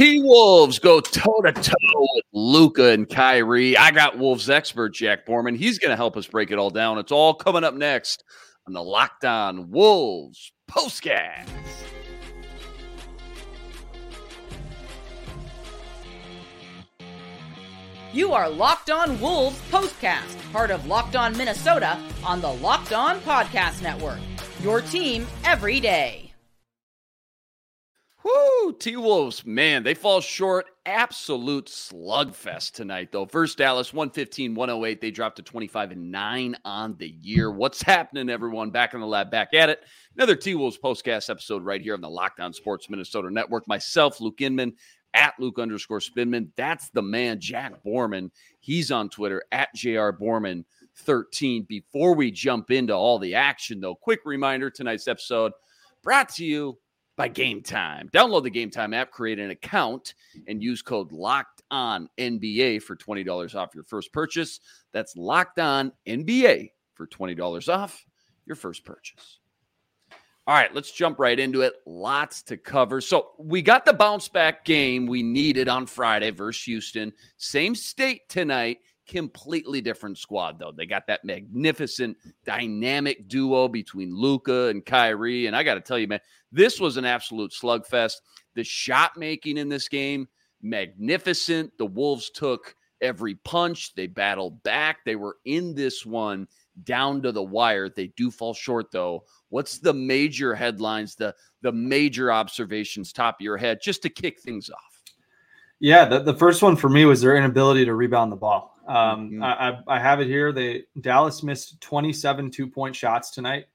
T Wolves go toe to toe with Luka and Kyrie. I got Wolves expert Jack Borman. He's going to help us break it all down. It's all coming up next on the Locked On Wolves postcast. You are Locked On Wolves postcast, part of Locked On Minnesota on the Locked On Podcast Network. Your team every day. Whoo, T Wolves, man, they fall short. Absolute slugfest tonight, though. First, Dallas, 115, 108. They dropped to 25 and 9 on the year. What's happening, everyone? Back in the lab, back at it. Another T Wolves postcast episode right here on the Locked On Sports Minnesota Network. Myself, Luke Inman, at Luke underscore Spinman. That's the man, Jack Borman. He's on Twitter at JR Borman 13. Before we jump into all the action, though, quick reminder tonight's episode brought to you by Game Time. Download the Game Time app, create an account, and use code Locked On NBA for twenty dollars off your first purchase. That's Locked On NBA for twenty dollars off your first purchase. All right, let's jump right into it. Lots to cover. So, we got the bounce back game we needed on Friday versus Houston. Same state tonight, completely different squad, though. They got that magnificent dynamic duo between Luka and Kyrie. And I got to tell you, man, this was an absolute slugfest. The shot making in this game, magnificent. The Wolves took every punch, they battled back. They were in this one down to the wire. They do fall short, though What's the major headlines, the the major observations top of your head, just to kick things off? Yeah, the, the first one for me was their inability to rebound the ball. Um, mm-hmm. I, I have it here. They Dallas missed 27 two point shots tonight.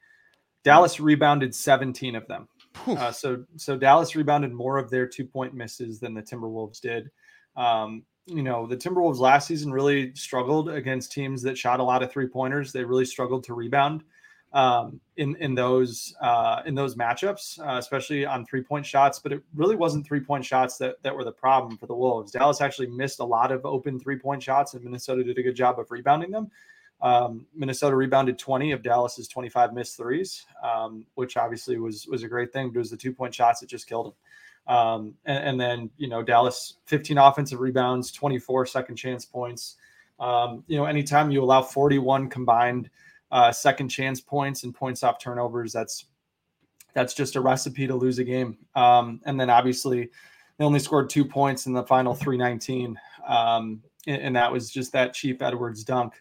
Dallas rebounded 17 of them. Uh, so so Dallas rebounded more of their two point misses than the Timberwolves did. Um, you know the Timberwolves last season really struggled against teams that shot a lot of three pointers. They really struggled to rebound um, in in those uh, in those matchups, uh, especially on three point shots. But it really wasn't three point shots that that were the problem for the Wolves. Dallas actually missed a lot of open three point shots, and Minnesota did a good job of rebounding them. Um, Minnesota rebounded 20 of Dallas's 25 missed threes, um, which obviously was was a great thing. But it was the two point shots that just killed them. Um, and, and, then you know Dallas 15 offensive rebounds, 24 second chance points. Um, you know, anytime you allow 41 combined uh, second chance points and points off turnovers. That's that's just a recipe to lose a game. Um, and then obviously they only scored two points in the final 319. Um, and, and, that was just that Chief Edwards dunk.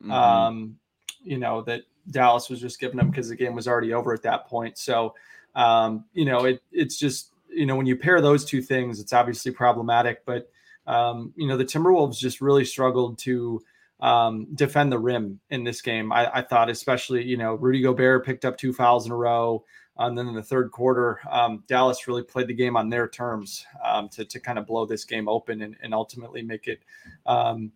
Mm-hmm. Um, you know, that Dallas was just giving them because the game was already over at that point. So, um, you know, it, it's just, you know, when you pair those two things, it's obviously problematic, but, um, you know, the Timberwolves just really struggled to, um, defend the rim in this game. I, I, thought, especially, you know, Rudy Gobert picked up two fouls in a row. And then in the third quarter, um, Dallas really played the game on their terms um, to, to kind of blow this game open and, and ultimately make it, um,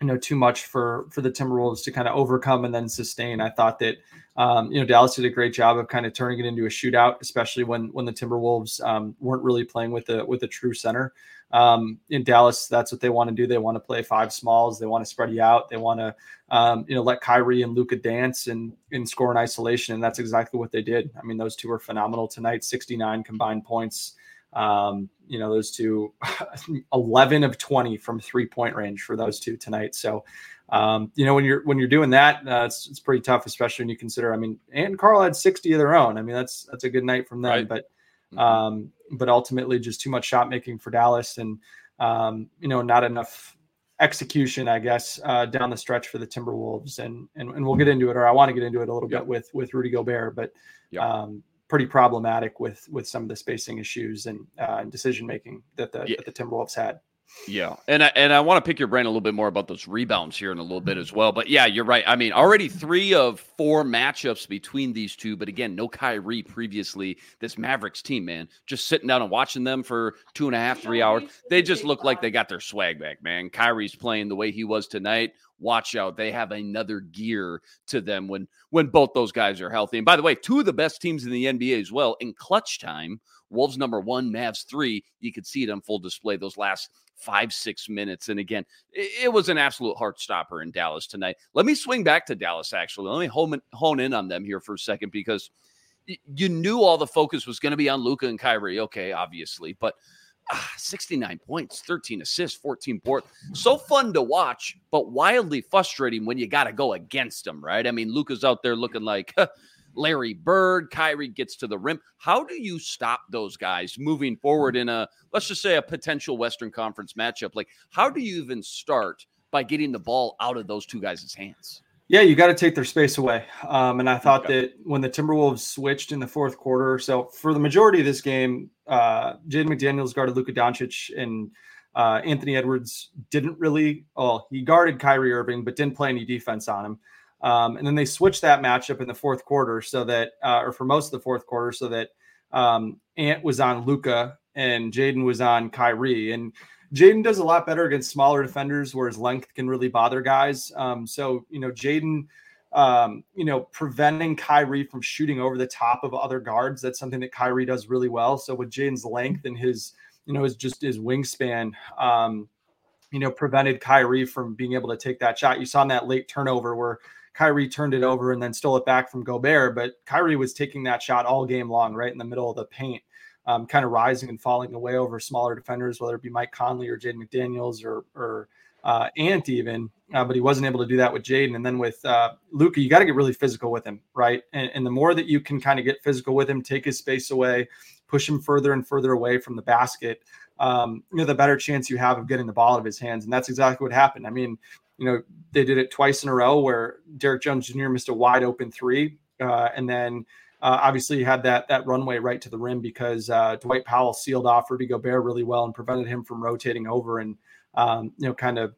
you know, too much for for the Timberwolves to kind of overcome and then sustain. I thought that, um, you know, Dallas did a great job of kind of turning it into a shootout, especially when when the Timberwolves um, weren't really playing with a with a true center um, in Dallas, that's what they want to do. They want to play five smalls. They want to spread you out. They want to, um, you know, let Kyrie and Luka dance and, and score in isolation. And that's exactly what they did. I mean, those two were phenomenal tonight 69 combined points. Um, you know, those two 11 of 20 from three point range for those two tonight. So, um, you know, when you're when you're doing that, uh, it's, it's pretty tough, especially when you consider. I mean, and Karl had 60 of their own. I mean, that's that's a good night from them. Right. But Mm-hmm. Um, but ultimately, just too much shot making for Dallas, and um, you know, not enough execution, I guess, uh, down the stretch for the Timberwolves. And, and and we'll get into it, or I want to get into it a little yep. bit with with Rudy Gobert, but yep. um, pretty problematic with with some of the spacing issues and uh, decision making that the yeah. that the Timberwolves had. Yeah, and I, and I want to pick your brain a little bit more about those rebounds here in a little bit as well. But yeah, you're right. I mean, already three of four matchups between these two, but again, no Kyrie previously. This Mavericks team, man, just sitting down and watching them for two and a half, three hours, they just look like they got their swag back, man. Kyrie's playing the way he was tonight. Watch out, they have another gear to them when when both those guys are healthy. And by the way, two of the best teams in the NBA as well in clutch time. Wolves number one, Mavs three. You could see it on full display those last five, six minutes. And again, it, was an absolute heart stopper in Dallas tonight. Let me swing back to Dallas, actually. Let me hone, hone in on them here for a second because you knew all the focus was going to be on Luka and Kyrie. Okay, obviously. But ah, 69 points, 13 assists, 14 boards. So fun to watch, but wildly frustrating when you got to go against them, right? I mean, Luka's out there looking like Larry Bird, Kyrie gets to the rim. How do you stop those guys moving forward in a, let's just say, a potential Western Conference matchup? Like, how do you even start by getting the ball out of those two guys' hands? Yeah, you got to take their space away. Um, and I thought okay. that when the Timberwolves switched in the fourth quarter, so for the majority of this game, uh, Jaden McDaniels guarded Luka Doncic and uh, Anthony Edwards didn't really, well, he guarded Kyrie Irving, but didn't play any defense on him. Um, and then they switched that matchup in the fourth quarter so that, uh, or for most of the fourth quarter, so that um, Ant was on Luka and Jaden was on Kyrie. And Jaden does a lot better against smaller defenders where his length can really bother guys. Um, so, you know, Jaden, um, you know, preventing Kyrie from shooting over the top of other guards, that's something that Kyrie does really well. So, with Jaden's length and his, you know, his just his wingspan, um, you know, prevented Kyrie from being able to take that shot. You saw in that late turnover where Kyrie turned it over and then stole it back from Gobert, but Kyrie was taking that shot all game long, right in the middle of the paint um, kind of rising and falling away over smaller defenders, whether it be Mike Conley or Jaden McDaniels or, or uh, Ant even, uh, but he wasn't able to do that with Jaden. And then with uh, Luka, you got to get really physical with him, right? And, and the more that you can kind of get physical with him, take his space away, push him further and further away from the basket, um, you know, the better chance you have of getting the ball out of his hands. And that's exactly what happened. I mean, you know, they did it twice in a row where Derrick Jones Jr. missed a wide open three, uh, and then uh, obviously, had that that runway right to the rim because uh, Dwight Powell sealed off Rudy Gobert really well and prevented him from rotating over and um, you know kind of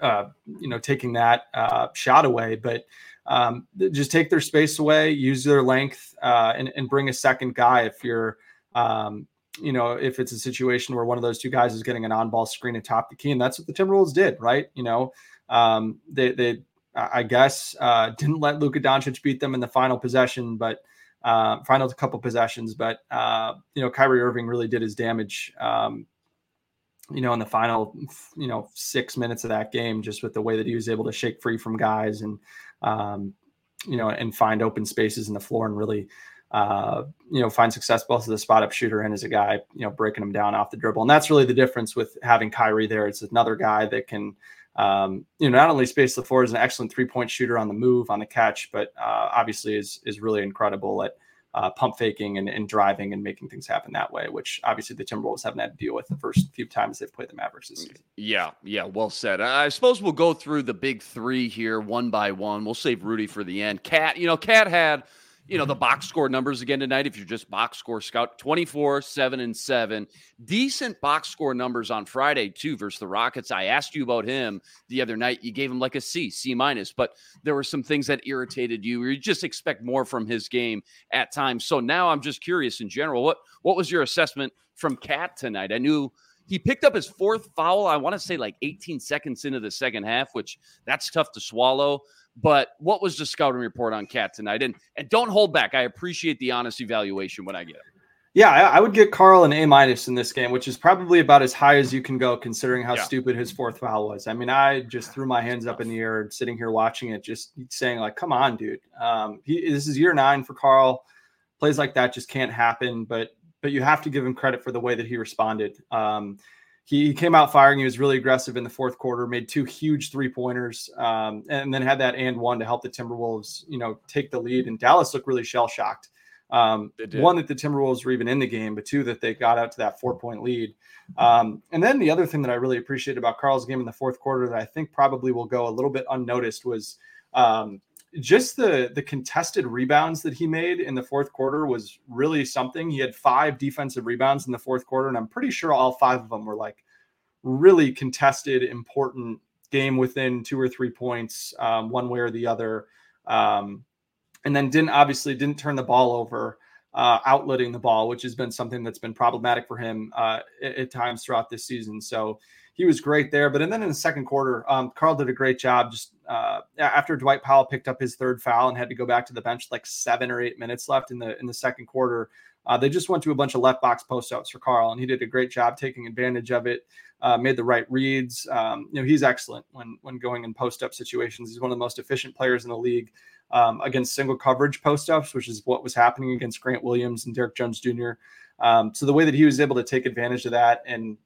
uh, you know taking that uh, shot away. But um, just take their space away, use their length, uh, and, and bring a second guy if you're um, you know if it's a situation where one of those two guys is getting an on-ball screen atop the key, and that's what the Timberwolves did, right? You know um, they they I guess uh, didn't let Luka Doncic beat them in the final possession, but uh, final couple possessions, but uh, you know Kyrie Irving really did his damage. Um, you know, in the final, you know, six minutes of that game, just with the way that he was able to shake free from guys and, um, you know, and find open spaces in the floor and really, uh, you know, find success both as a spot up shooter and as a guy, you know, breaking them down off the dribble. And that's really the difference with having Kyrie there. It's another guy that can, um, you know, not only space the floor is an excellent three point shooter on the move, on the catch, but uh, obviously is is really incredible at uh, pump faking and, and, driving and making things happen that way, which obviously the Timberwolves haven't had to deal with the first few times they've played the Mavericks this season. Yeah, yeah, well said. I suppose we'll go through the big three here one by one. We'll save Rudy for the end. KAT, you know, KAT had you know, the mm-hmm. box score numbers again tonight. If you're just box score scout, 24, 7, and 7. Decent box score numbers on Friday, too, versus the Rockets. I asked you about him the other night. You gave him like a C, C minus, but there were some things that irritated you. You just expect more from his game at times. So now I'm just curious in general. What what was your assessment from KAT tonight? I knew he picked up his fourth foul, I want to say like 18 seconds into the second half, which that's tough to swallow. But what was the scouting report on KAT tonight? And and don't hold back. I appreciate the honest evaluation when I get it. Yeah, I, would get Karl an A minus in this game, which is probably about as high as you can go, considering how yeah. stupid his fourth foul was. I mean, I just threw my hands up in the air, sitting here watching it, just saying like, "Come on, dude! Um, he, this is year nine for Karl. Plays like that just can't happen." But but you have to give him credit for the way that he responded. Um, he came out firing. He was really aggressive in the fourth quarter, made two huge three pointers, um, and then had that and one to help the Timberwolves, you know, take the lead. And Dallas looked really shell shocked. Um, one that the Timberwolves were even in the game, but two that they got out to that four point lead. Um, and then the other thing that I really appreciate about Karl's game in the fourth quarter that I think probably will go a little bit unnoticed was um, just the the contested rebounds that he made in the fourth quarter was really something. He had five defensive rebounds in the fourth quarter, and I'm pretty sure all five of them were like really contested, important game within two or three points, um, one way or the other. Um, and then didn't obviously didn't turn the ball over, uh, outletting the ball, which has been something that's been problematic for him uh, at, at times throughout this season. So he was great there. But and then in the second quarter, um, Karl did a great job. Just uh, after Dwight Powell picked up his third foul and had to go back to the bench, like seven or eight minutes left in the in the second quarter, uh, they just went to a bunch of left box post ups for Karl, and he did a great job taking advantage of it. Uh, made the right reads. Um, you know, he's excellent when when going in post up situations. He's one of the most efficient players in the league um, against single coverage post ups, which is what was happening against Grant Williams and Derrick Jones Jr. Um, so the way that he was able to take advantage of that and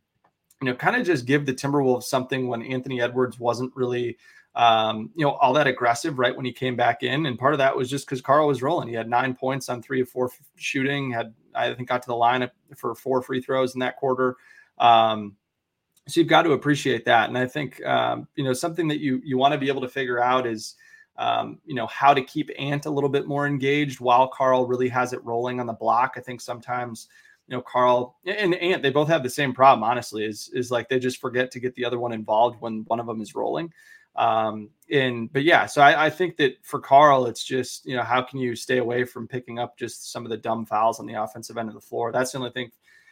you know kind of just give the Timberwolves something when Anthony Edwards wasn't really um, you know, all that aggressive right when he came back in. And part of that was just because Karl was rolling. He had nine points on three of four shooting, had, I think, got to the line for four free throws in that quarter. Um, so you've got to appreciate that. And I think, um, you know, something that you, you want to be able to figure out is, um, you know, how to keep Ant a little bit more engaged while Karl really has it rolling on the block. I think sometimes, you know, Karl and Ant, they both have the same problem, honestly, is, is like they just forget to get the other one involved when one of them is rolling. Um, and but yeah, so I, I, think that for Karl it's just you know how can you stay away from picking up just some of the dumb fouls on the offensive end of the floor? That's the only thing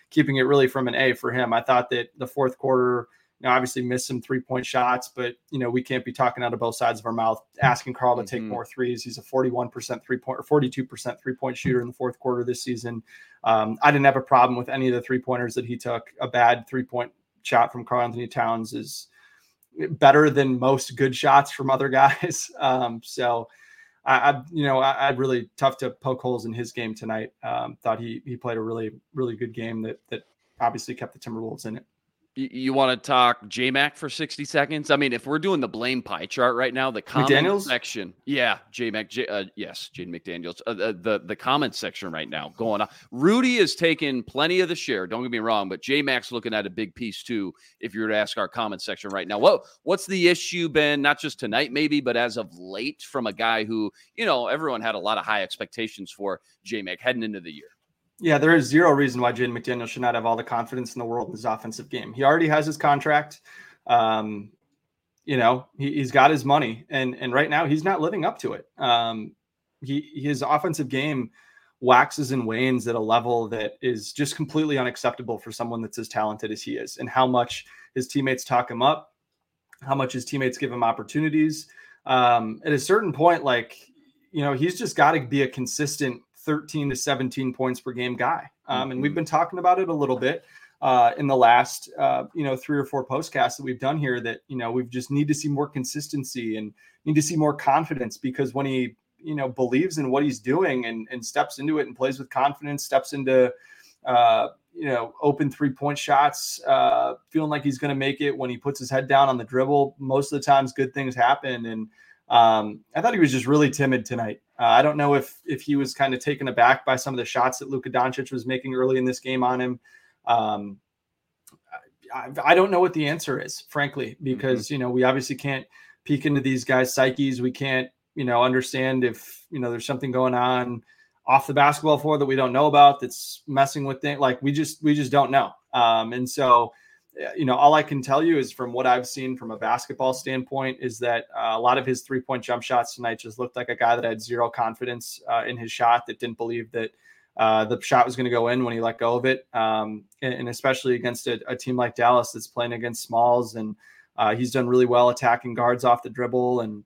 keeping it really from an A for him. I thought that the fourth quarter, you know, obviously missed some three point shots, but you know we can't be talking out of both sides of our mouth asking Karl to mm-hmm. take more threes. He's a forty one percent three point or forty two percent three point shooter in the fourth quarter this season. Um, I didn't have a problem with any of the three pointers that he took. A bad three point shot from Karl-Anthony Towns is better than most good shots from other guys. Um, so I, I, you know, I, I really tough to poke holes in his game tonight. Um, thought he he played a really really good game that that obviously kept the Timberwolves in it. You, want to talk J Mac for 60 seconds? I mean, if we're doing the blame pie chart right now, the comment section, yeah, J Mac, J, uh, yes, Jaden McDaniels, uh, the, the the comment section right now going on. Rudy has taken plenty of the share. Don't get me wrong, but J Mac's looking at a big piece too. If you were to ask our comment section right now, what what's the issue been? Not just tonight, maybe, but as of late, from a guy who you know everyone had a lot of high expectations for J Mac heading into the year. Yeah, there is zero reason why Jaden McDaniel should not have all the confidence in the world in his offensive game. He already has his contract. Um, you know, he, has got his money, and and right now he's not living up to it. Um, he his offensive game waxes and wanes at a level that is just completely unacceptable for someone that's as talented as he is, and how much his teammates talk him up, how much his teammates give him opportunities. Um, at a certain point, like you know, he's just got to be a consistent 13 to 17 points per game guy. Um, and we've mm-hmm. been talking about it a little bit uh, in the last, uh, you know, three or four postcasts that we've done here that, you know, we just need to see more consistency and need to see more confidence because when he, you know, believes in what he's doing and, and steps into it and plays with confidence, steps into, uh, you know, open three point shots, uh, feeling like he's going to make it when he puts his head down on the dribble. Most of the times, good things happen. And um, I thought he was just really timid tonight. Uh, I don't know if if he was kind of taken aback by some of the shots that Luka Doncic was making early in this game on him. Um, I, I, don't know what the answer is, frankly, mm-hmm. because mm-hmm. you know we obviously can't peek into these guys' psyches. We can't you know understand if you know there's something going on off the basketball floor that we don't know about that's messing with things. Like we just we just don't know. Um, and so you know, all I can tell you is from what I've seen from a basketball standpoint is that uh, a lot of his three point jump shots tonight just looked like a guy that had zero confidence uh, in his shot, that didn't believe that uh, the shot was going to go in when he let go of it. Um, and, and, especially against a, a, team like Dallas that's playing against smalls. And uh, he's done really well attacking guards off the dribble. And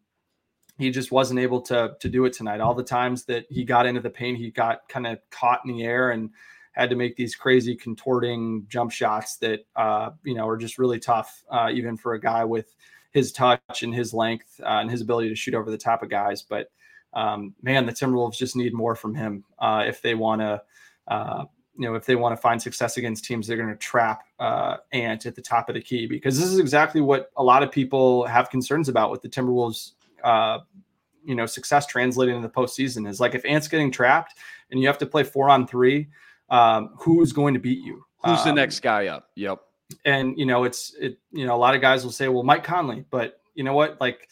he just wasn't able to, to do it tonight. All the times that he got into the paint, he got kind of caught in the air and had to make these crazy contorting jump shots that uh, you know are just really tough, uh, even for a guy with his touch and his length uh, and his ability to shoot over the top of guys. But um, man, the Timberwolves just need more from him uh, if they want to. Uh, you know, if they want to find success against teams, they're going to trap uh, Ant at the top of the key because this is exactly what a lot of people have concerns about with the Timberwolves. you know, success translating in the postseason is like if Ant's getting trapped and you have to play four on three um, who's going to beat you? Who's um, the next guy up? Yep. And you know, it's it. You know, a lot of guys will say, "Well, Mike Conley," but you know what? Like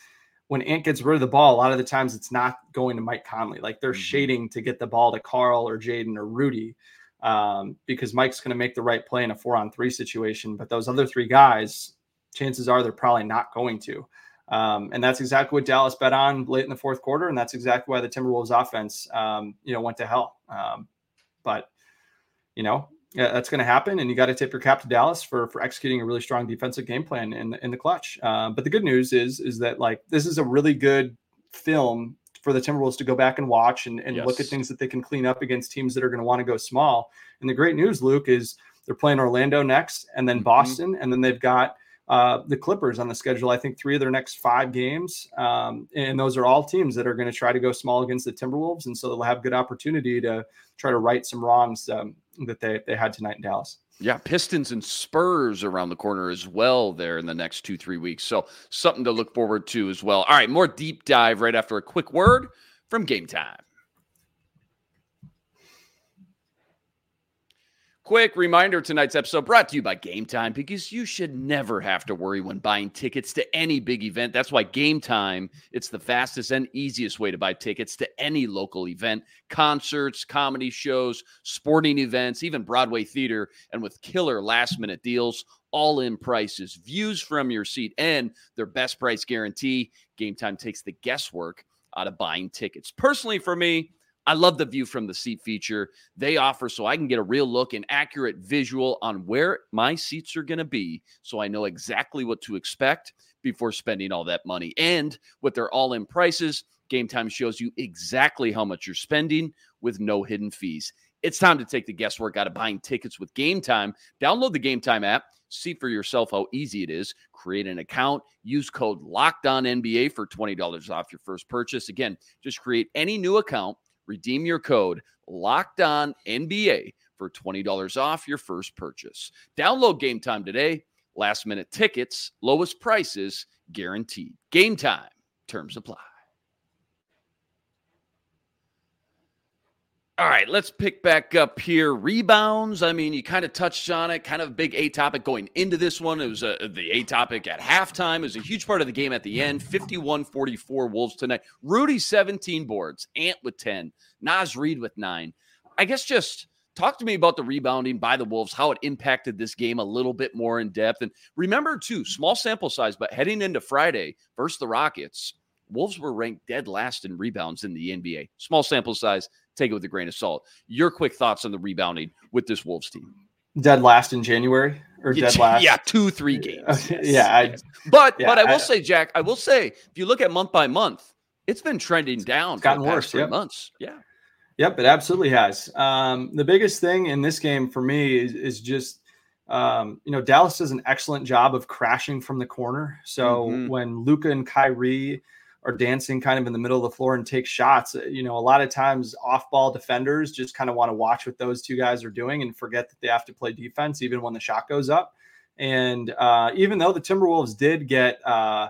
when Ant gets rid of the ball, a lot of the times it's not going to Mike Conley. Like they're mm-hmm. shading to get the ball to Carl or Jaden or Rudy um, because Mike's going to make the right play in a four on three situation. But those other three guys, chances are they're probably not going to. Um, and that's exactly what Dallas bet on late in the fourth quarter, and that's exactly why the Timberwolves offense, um, you know, went to hell. Um, but you know, yeah, that's going to happen, and you got to tip your cap to Dallas for for executing a really strong defensive game plan in in the clutch. Uh, but the good news is is that like this is a really good film for the Timberwolves to go back and watch and, and yes. look at things that they can clean up against teams that are going to want to go small. And the great news, Luke, is they're playing Orlando next, and then mm-hmm. Boston, and then they've got uh, the Clippers on the schedule. I think three of their next five games, um, and those are all teams that are going to try to go small against the Timberwolves, and so they'll have good opportunity to try to right some wrongs um, that they they had tonight in Dallas. Yeah, Pistons and Spurs around the corner as well there in the next two, three weeks. So something to look forward to as well. All right, more deep dive right after a quick word from game time. Quick reminder tonight's episode brought to you by Game Time because you should never have to worry when buying tickets to any big event. That's why Game Time, it's the fastest and easiest way to buy tickets to any local event, concerts, comedy shows, sporting events, even Broadway theater, and with killer last minute deals, all in prices, views from your seat, and their best price guarantee. Game Time takes the guesswork out of buying tickets. Personally, for me, I love the view from the seat feature they offer so I can get a real look and accurate visual on where my seats are going to be so I know exactly what to expect before spending all that money. And with their all in prices, Game Time shows you exactly how much you're spending with no hidden fees. It's time to take the guesswork out of buying tickets with Game Time. Download the Game Time app. See for yourself how easy it is. Create an account. Use code LOCKEDONNBA for $20 off your first purchase. Again, just create any new account redeem your code locked on NBA for $20 off your first purchase. Download game time today. Last minute tickets, lowest prices guaranteed. Game time, terms apply. All right, let's pick back up here. Rebounds. I mean, you kind of touched on it, kind of a big A topic going into this one. It was uh, the A topic at halftime. It was a huge part of the game at the end. 51 44 Wolves tonight. Rudy, 17 boards. Ant with 10. Naz Reid with nine. I guess just talk to me about the rebounding by the Wolves, how it impacted this game a little bit more in depth. And remember, too, small sample size, but heading into Friday versus the Rockets, Wolves were ranked dead last in rebounds in the NBA. Small sample size take it with a grain of salt. Your quick thoughts on the rebounding with this Wolves team? Dead last in January or yeah, dead last? Yeah, two, three games. Yes. yeah, I, but yeah, but I will I, say, Jack, I will say, if you look at month by month, it's been trending down. Gotten worse. Three yep. months. Yeah. Yep, it absolutely has. Um, the biggest thing in this game for me is, is just um, you know, Dallas does an excellent job of crashing from the corner. So mm-hmm. when Luka and Kyrie are dancing kind of in the middle of the floor and take shots. Uh, you know, a lot of times off ball defenders just kind of want to watch what those two guys are doing and forget that they have to play defense even when the shot goes up. And uh, even though the Timberwolves did get, uh,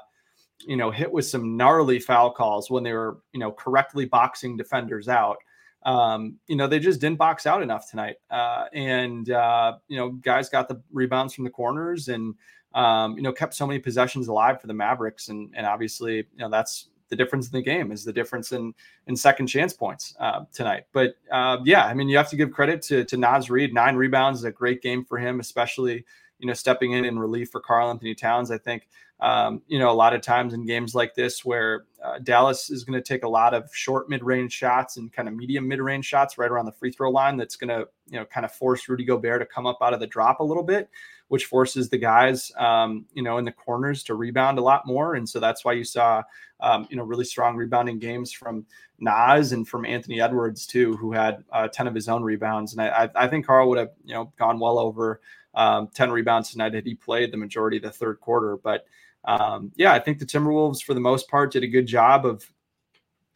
you know, hit with some gnarly foul calls when they were, you know, correctly boxing defenders out, um, you know, they just didn't box out enough tonight. Uh, and, uh, you know, guys got the rebounds from the corners and, um, you know, kept so many possessions alive for the Mavericks. And, and obviously, you know, that's the difference in the game is the difference in, in second chance points uh, tonight. But uh, yeah, I mean, you have to give credit to, to Naz Reid. Nine rebounds is a great game for him, especially, you know, stepping in in relief for Karl-Anthony Towns. I think, um, you know, a lot of times in games like this where uh, Dallas is going to take a lot of short mid range shots and kind of medium mid range shots right around the free throw line, that's going to, you know, kind of force Rudy Gobert to come up out of the drop a little bit which forces the guys, um, you know, in the corners to rebound a lot more. And so that's why you saw, um, you know, really strong rebounding games from Naz and from Anthony Edwards too, who had uh, 10 of his own rebounds. And I, I think Karl would have, you know, gone well over um, 10 rebounds tonight had he played the majority of the third quarter. But um, yeah, I think the Timberwolves, for the most part, did a good job of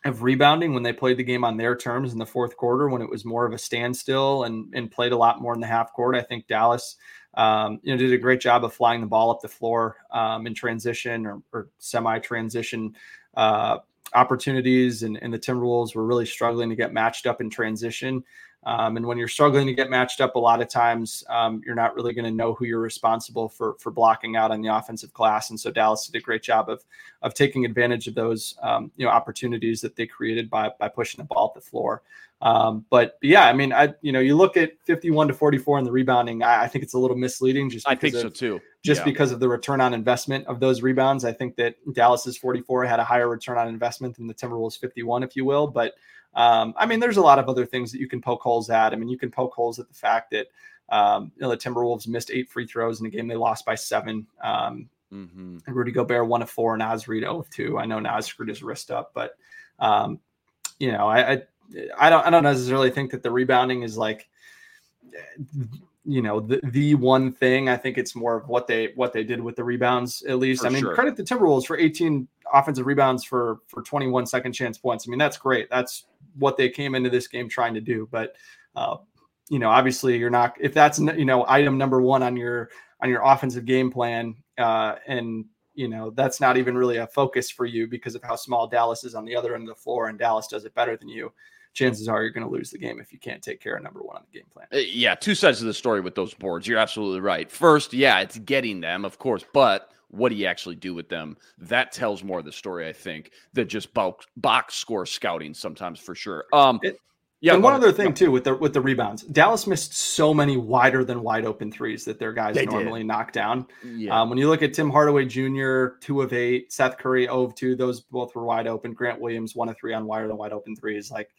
of rebounding when they played the game on their terms in the fourth quarter when it was more of a standstill and and played a lot more in the half court. I think Dallas um, you know, did a great job of flying the ball up the floor um, in transition or, or semi-transition uh, opportunities, and, and the Timberwolves were really struggling to get matched up in transition. Um, and when you're struggling to get matched up, a lot of times um, you're not really going to know who you're responsible for for blocking out on the offensive glass. And so Dallas did a great job of of taking advantage of those um, you know opportunities that they created by by pushing the ball up the floor. Um, but yeah, I mean, I you know you look at 51 to 44 in the rebounding. I, I think it's a little misleading. Just I think of, so too. Just yeah. because of the return on investment of those rebounds, I think that Dallas's 44 had a higher return on investment than the Timberwolves 51, if you will. But um, I mean, there's a lot of other things that you can poke holes at. I mean, you can poke holes at the fact that um, you know the Timberwolves missed eight free throws in a game they lost by seven. Um, mm-hmm. Rudy Gobert one of four, Naz Reid 0 of two. I know Naz screwed his wrist up, but um, you know, I, I I don't I don't necessarily think that the rebounding is like you know the the one thing. I think it's more of what they what they did with the rebounds at least. For I mean, sure. credit the Timberwolves for 18 offensive rebounds for for 21 second chance points. I mean, that's great. That's what they came into this game trying to do. But uh, you know, obviously you're not if that's you know item number one on your on your offensive game plan, uh, and you know that's not even really a focus for you because of how small Dallas is on the other end of the floor, and Dallas does it better than you. Chances are you're going to lose the game if you can't take care of number one on the game plan. Uh, yeah, two sides of the story with those boards. You're absolutely right. First, yeah, it's getting them, of course, but what do you actually do with them? That tells more of the story, I think, than just box, box score scouting sometimes for sure. Um, it, yeah, and one other thing too with the with the rebounds, Dallas missed so many wider than wide open threes that their guys they normally did. knock down. Yeah. Um, when you look at Tim Hardaway Jr., two of eight, Seth Curry, 0 of two, those both were wide open. Grant Williams, one of three on wider than wide open threes. Like,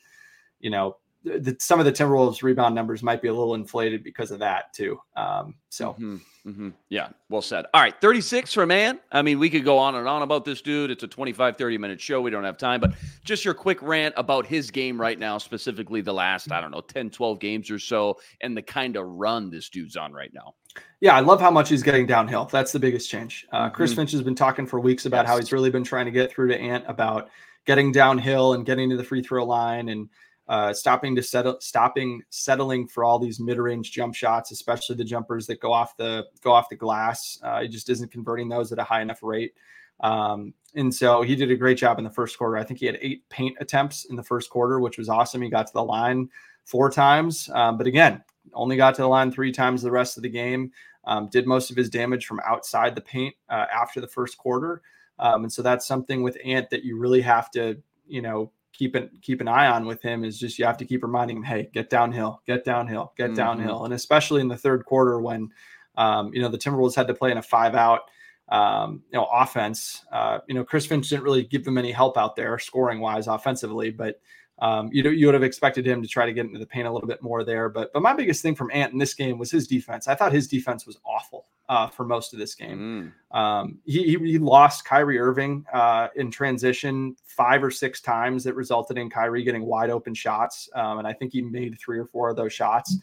you know, the, some of the Timberwolves rebound numbers might be a little inflated because of that too. Um, so, mm-hmm, mm-hmm. yeah, well said. All right, 36 for a man. I mean, we could go on and on about this dude. It's a 25, 30 minute show. We don't have time, but just your quick rant about his game right now, specifically the last, I don't know, 10, 12 games or so, and the kind of run this dude's on right now. Yeah, I love how much he's getting downhill. That's the biggest change. Uh, Chris mm-hmm. Finch has been talking for weeks about yes. how he's really been trying to get through to Ant about getting downhill and getting to the free throw line and uh, stopping to settle, stopping, settling for all these mid-range jump shots, especially the jumpers that go off the go off the glass. Uh, he just isn't converting those at a high enough rate. Um, and so he did a great job in the first quarter. I think he had eight paint attempts in the first quarter, which was awesome. He got to the line four times, um, but again, only got to the line three times the rest of the game. Um, did most of his damage from outside the paint uh, after the first quarter. Um, and so that's something with Ant that you really have to, you know, keep an keep an eye on with him is just you have to keep reminding him, hey, get downhill, get downhill, get mm-hmm. downhill, and especially in the third quarter when um, you know the Timberwolves had to play in a five out um, you know offense. Uh, you know Chris Finch didn't really give them any help out there scoring wise offensively, but um, you you would have expected him to try to get into the paint a little bit more there. But but my biggest thing from Ant in this game was his defense. I thought his defense was awful uh, for most of this game. Mm. Um, he, he, he lost Kyrie Irving uh, in transition five or six times. That resulted in Kyrie getting wide open shots, um, and I think he made three or four of those shots.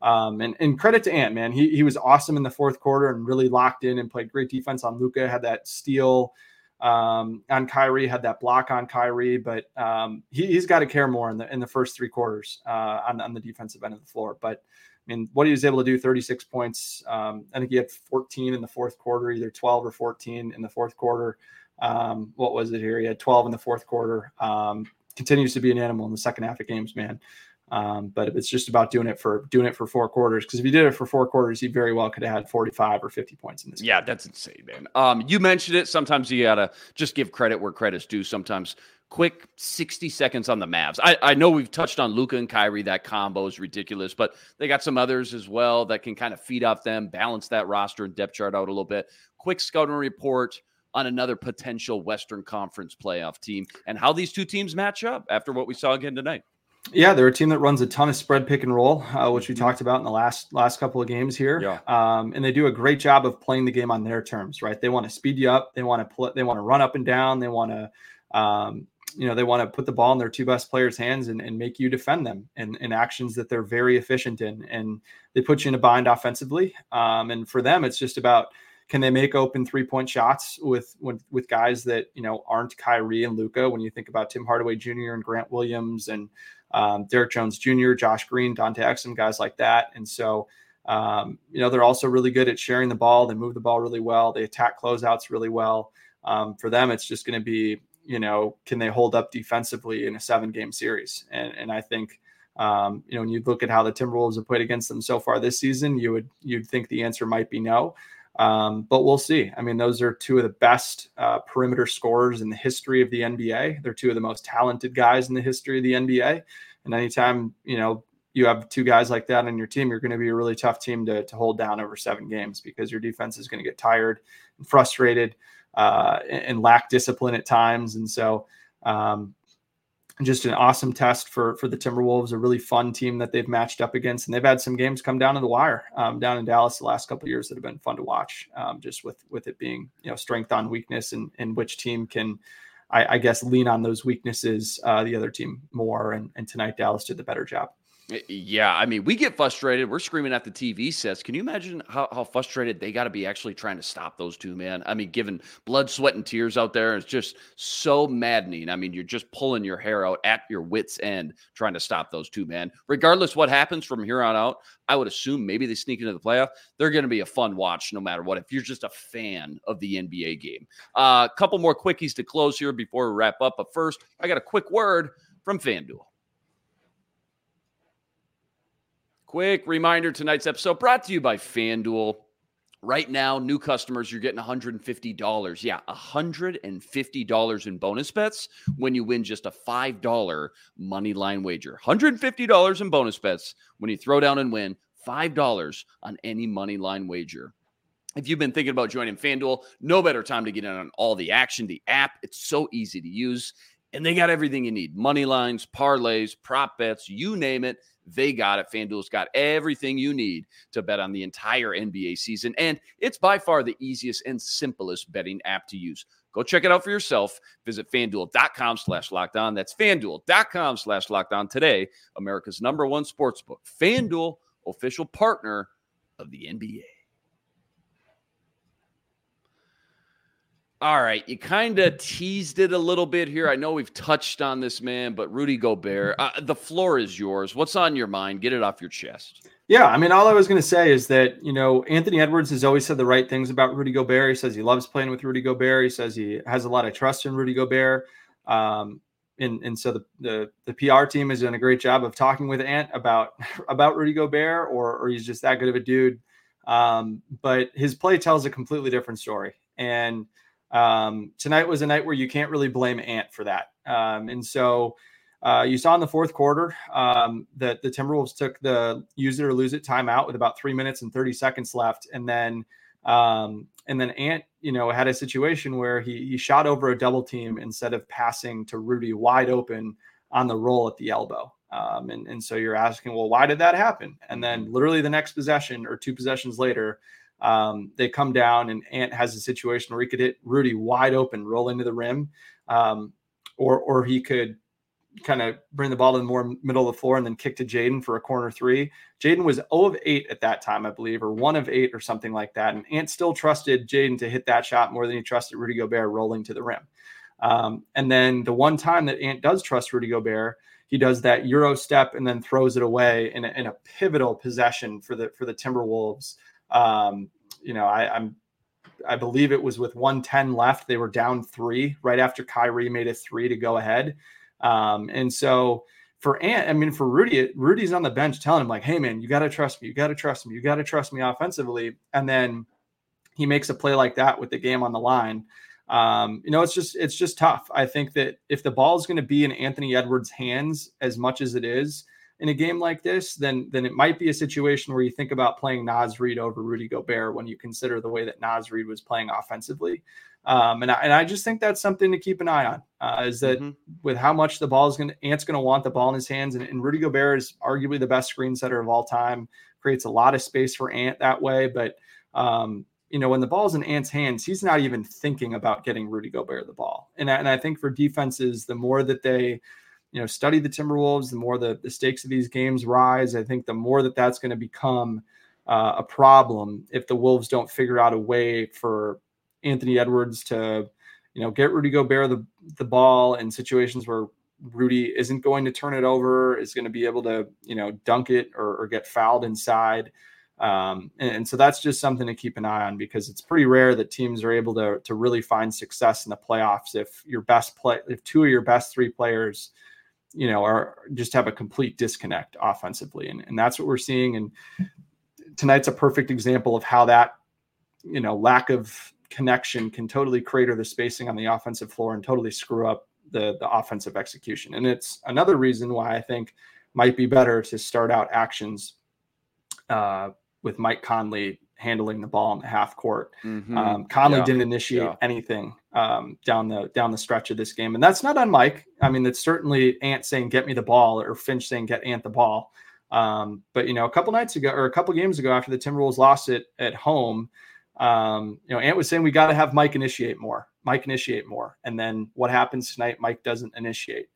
Um, and, and credit to Ant, man, he he was awesome in the fourth quarter and really locked in and played great defense on Luka, Had that steal um, on Kyrie, had that block on Kyrie, but um, he, has got to care more in the in the first three quarters uh, on, on the defensive end of the floor. But mean, what he was able to do 36 points. Um, I think he had 14 in the fourth quarter, either 12 or 14 in the fourth quarter. Um, what was it here? He had 12 in the fourth quarter. Um, continues to be an animal in the second half of games, man. Um, but it's just about doing it for doing it for four quarters. Because if he did it for four quarters, he very well could have had 45 or 50 points in this. Yeah, game. that's insane, man. Um, you mentioned it. Sometimes you gotta just give credit where credit's due. Sometimes quick 60 seconds on the Mavs. I, I know we've touched on Luka and Kyrie. That combo is ridiculous, but they got some others as well that can kind of feed off them, balance that roster and depth chart out a little bit. Quick scouting report on another potential Western Conference playoff team and how these two teams match up after what we saw again tonight. Yeah, they're a team that runs a ton of spread pick and roll, uh, which we mm-hmm. talked about in the last last couple of games here. Yeah. Um, and they do a great job of playing the game on their terms, right? They want to speed you up. They want to pl- they want to run up and down. They want to, um, you know, they want to put the ball in their two best players' hands and, and make you defend them in, in actions that they're very efficient in. And they put you in a bind offensively. Um, and for them, it's just about can they make open three point shots with, with with guys that you know aren't Kyrie and Luka? When you think about Tim Hardaway Jr. and Grant Williams and um, Derrick Jones Jr., Josh Green, Dante Exum, guys like that. And so, um, you know, they're also really good at sharing the ball. They move the ball really well. They attack closeouts really well. Um, for them, it's just going to be, you know, can they hold up defensively in a seven game series? And, and I think, um, you know, when you look at how the Timberwolves have played against them so far this season, you would you'd think the answer might be no. Um, but we'll see. I mean, those are two of the best uh, perimeter scorers in the history of the NBA. They're two of the most talented guys in the history of the NBA. And anytime you know you have two guys like that on your team, you're going to be a really tough team to, to hold down over seven games because your defense is going to get tired and frustrated uh, and, lack discipline at times. And so, um, just an awesome test for for the Timberwolves, a really fun team that they've matched up against, and they've had some games come down to the wire um, down in Dallas the last couple of years that have been fun to watch. Um, just with with it being you know strength on weakness and and which team can, I, I guess, lean on those weaknesses uh, the other team more. And, and tonight Dallas did the better job. Yeah, I mean, we get frustrated. We're screaming at the TV sets. Can you imagine how, how frustrated they got to be actually trying to stop those two, man? I mean, giving blood, sweat, and tears out there. It's just so maddening. I mean, you're just pulling your hair out at your wits' end trying to stop those two, man. Regardless what happens from here on out, I would assume maybe they sneak into the playoff. They're going to be a fun watch no matter what. If you're just a fan of the NBA game, a uh, couple more quickies to close here before we wrap up. But first, I got a quick word from FanDuel. Quick reminder tonight's episode brought to you by FanDuel. Right now, new customers, you're getting $150. Yeah, $150 in bonus bets when you win just a $5 money line wager. $150 in bonus bets when you throw down and win $5 on any money line wager. If you've been thinking about joining FanDuel, no better time to get in on all the action. The app, it's so easy to use, and they got everything you need money lines, parlays, prop bets, you name it they got it. FanDuel's got everything you need to bet on the entire NBA season. And it's by far the easiest and simplest betting app to use. Go check it out for yourself. Visit fanduel.com slash locked on. That's fanduel.com slash locked on today. America's number one sports book. FanDuel, official partner of the NBA. All right, you kind of teased it a little bit here. I know we've touched on this, man, but Rudy Gobert, uh, the floor is yours. What's on your mind? Get it off your chest. Yeah, I mean, all I was going to say is that you know Anthony Edwards has always said the right things about Rudy Gobert. He says he loves playing with Rudy Gobert. He says he has a lot of trust in Rudy Gobert. Um, and and so the, the the PR team has done a great job of talking with Ant about about Rudy Gobert, or or he's just that good of a dude. Um, but his play tells a completely different story, and um, tonight was a night where you can't really blame Ant for that. Um, and so uh, you saw in the fourth quarter um, that the Timberwolves took the use it or lose it timeout with about three minutes and 30 seconds left. And then um, and then Ant, you know, had a situation where he he shot over a double team instead of passing to Rudy wide open on the roll at the elbow. Um, and, and so you're asking, well, why did that happen? And then literally the next possession or two possessions later, um, they come down and Ant has a situation where he could hit Rudy wide open, roll into the rim, um, or or he could kind of bring the ball to the more middle of the floor and then kick to Jaden for a corner three. Jaden was 0 of 8 at that time, I believe, or 1 of 8 or something like that. And Ant still trusted Jaden to hit that shot more than he trusted Rudy Gobert rolling to the rim. Um, and then the one time that Ant does trust Rudy Gobert, he does that Euro step and then throws it away in a, in a pivotal possession for the for the Timberwolves um, you know, I, I'm I believe it was with 110 left. They were down three right after Kyrie made a three to go ahead. Um, and so for Ant, I mean, for Rudy, Rudy's on the bench telling him, like, hey, man, you got to trust me. You got to trust me. You got to trust me offensively. And then he makes a play like that with the game on the line. Um, you know, it's just, it's just tough. I think that if the ball is going to be in Anthony Edwards' hands as much as it is, in a game like this, then then it might be a situation where you think about playing Naz Reid over Rudy Gobert when you consider the way that Naz Reid was playing offensively. Um, and I, and I just think that's something to keep an eye on. Uh, is that mm-hmm. with how much the ball is going to Ant's going to want the ball in his hands, and, and Rudy Gobert is arguably the best screen setter of all time. Creates a lot of space for Ant that way, but um, you know, when the ball's in Ant's hands, he's not even thinking about getting Rudy Gobert the ball. And, and I think for defenses, the more that they you know study the Timberwolves, the more the, the stakes of these games rise. I think the more that that's going to become uh, a problem if the Wolves don't figure out a way for Anthony Edwards to you know get Rudy Gobert the the ball in situations where Rudy isn't going to turn it over, is going to be able to you know dunk it or, or get fouled inside. Um, and, and, so that's just something to keep an eye on because it's pretty rare that teams are able to, to really find success in the playoffs if your best play if two of your best three players you know, are just have a complete disconnect offensively. And, and that's what we're seeing. And tonight's a perfect example of how that, you know, lack of connection can totally crater the spacing on the offensive floor and totally screw up the, the offensive execution. And it's another reason why I think might be better to start out actions uh, with Mike Conley handling the ball in the half court. Mm-hmm. Um, Conley yeah. didn't initiate yeah. anything um, down the down the stretch of this game, and that's not on Mike. I mean, it's certainly Ant saying "Get me the ball" or Finch saying "Get Ant the ball." Um, but you know, a couple nights ago or a couple games ago, after the Timberwolves lost it at home, um, you know, Ant was saying we got to have Mike initiate more. Mike initiate more, and then what happens tonight? Mike doesn't initiate.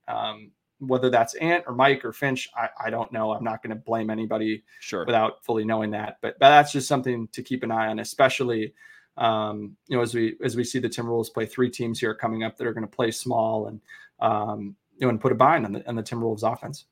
Whether that's Ant or Mike or Finch, I, I don't know. I'm not going to blame anybody sure. without fully knowing that. But, but that's just something to keep an eye on, especially um, you know as we as we see the Timberwolves play three teams here coming up that are going to play small and um, you know and put a bind on the on the Timberwolves offense.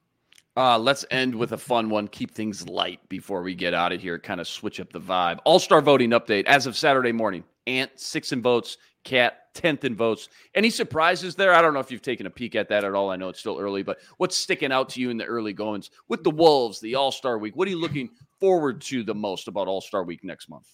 Uh, let's end with a fun one. Keep things light before we get out of here. Kind of switch up the vibe. All star voting update as of Saturday morning. Ant six in votes. KAT tenth in votes. Any surprises there? I don't know if you've taken a peek at that at all. I know it's still early, but what's sticking out to you in the early goings with the Wolves, the All Star Week? What are you looking forward to the most about All Star Week next month?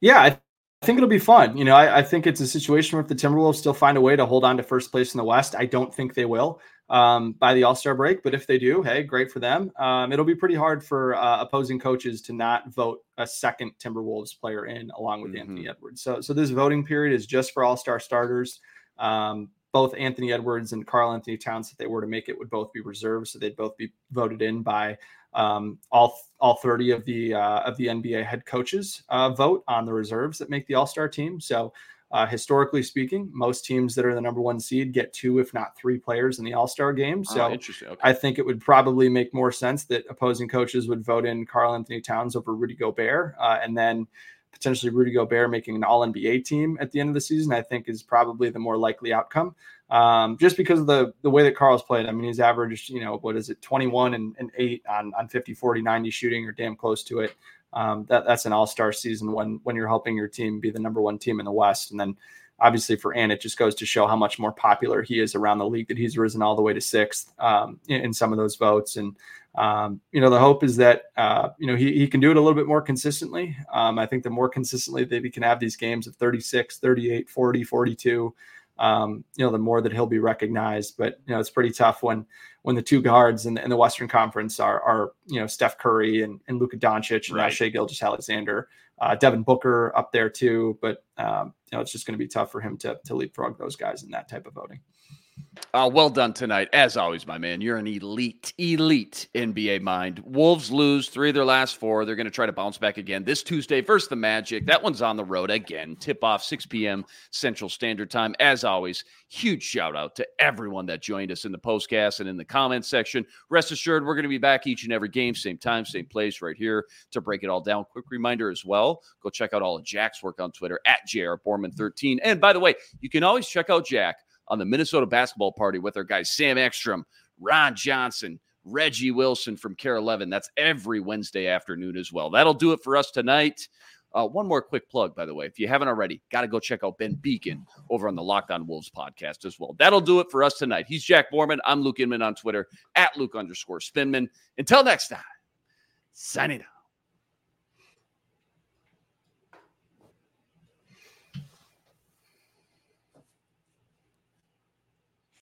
Yeah, I I think it'll be fun. You know, I, I, think it's a situation where if the Timberwolves still find a way to hold on to first place in the West, I don't think they will um, by the All Star break. But if they do, hey, great for them. Um, it'll be pretty hard for uh, opposing coaches to not vote a second Timberwolves player in along with mm-hmm. Anthony Edwards. So, so this voting period is just for All Star starters. Um, both Anthony Edwards and Karl-Anthony Towns, if they were to make it, would both be reserved, so they'd both be voted in by um, all all 30 of the uh, of the NBA head coaches uh, vote on the reserves that make the All Star team. So. Uh, historically speaking, most teams that are the number one seed get two, if not three, players in the All Star game. So oh. Okay. I think it would probably make more sense that opposing coaches would vote in Karl-Anthony Towns over Rudy Gobert, uh, and then potentially Rudy Gobert making an All NBA team at the end of the season. I think is probably the more likely outcome um, just because of the the way that Karl's played. I mean, he's averaged, you know, what is it, 21 and, and 8 on, on 50, 40, 90 shooting or damn close to it. Um, that, that's an all-star season when when you're helping your team be the number one team in the West. And then obviously for Ant, it just goes to show how much more popular he is around the league that he's risen all the way to sixth um, in, in, some of those votes. And, um, you know, the hope is that, uh, you know, he, he can do it a little bit more consistently. Um, I think the more consistently that he can have these games of 36, 38, 40, 42, um, you know, the more that he'll be recognized. But you know, it's pretty tough when when the two guards in the, in the Western Conference are are you know Steph Curry and, and Luka Doncic and right. Shai Gilgeous-Alexander, uh, Devin Booker up there too. But um, you know, it's just going to be tough for him to to leapfrog those guys in that type of voting. Uh, well done tonight. As always, my man. You're an elite, elite NBA mind. Wolves lose three of their last four. They're going to try to bounce back again this Tuesday versus the Magic. That one's on the road again. Tip off 6 p.m. Central Standard Time. As always, huge shout out to everyone that joined us in the postcast and in the comments section. Rest assured, we're going to be back each and every game, same time, same place, right here to break it all down. Quick reminder as well go check out all of Jack's work on Twitter at JR Borman13. And by the way, you can always check out Jack on the Minnesota basketball party with our guys Sam Ekstrom, Ron Johnson, Reggie Wilson from KARE 11. That's every Wednesday afternoon as well. That'll do it for us tonight. Uh, one more quick plug, by the way. If you haven't already, got to go check out Ben Beecken over on the Locked On Wolves podcast as well. That'll do it for us tonight. He's Jack Borman. I'm Luke Inman on Twitter at Luke underscore Spinman. Until next time, signing out.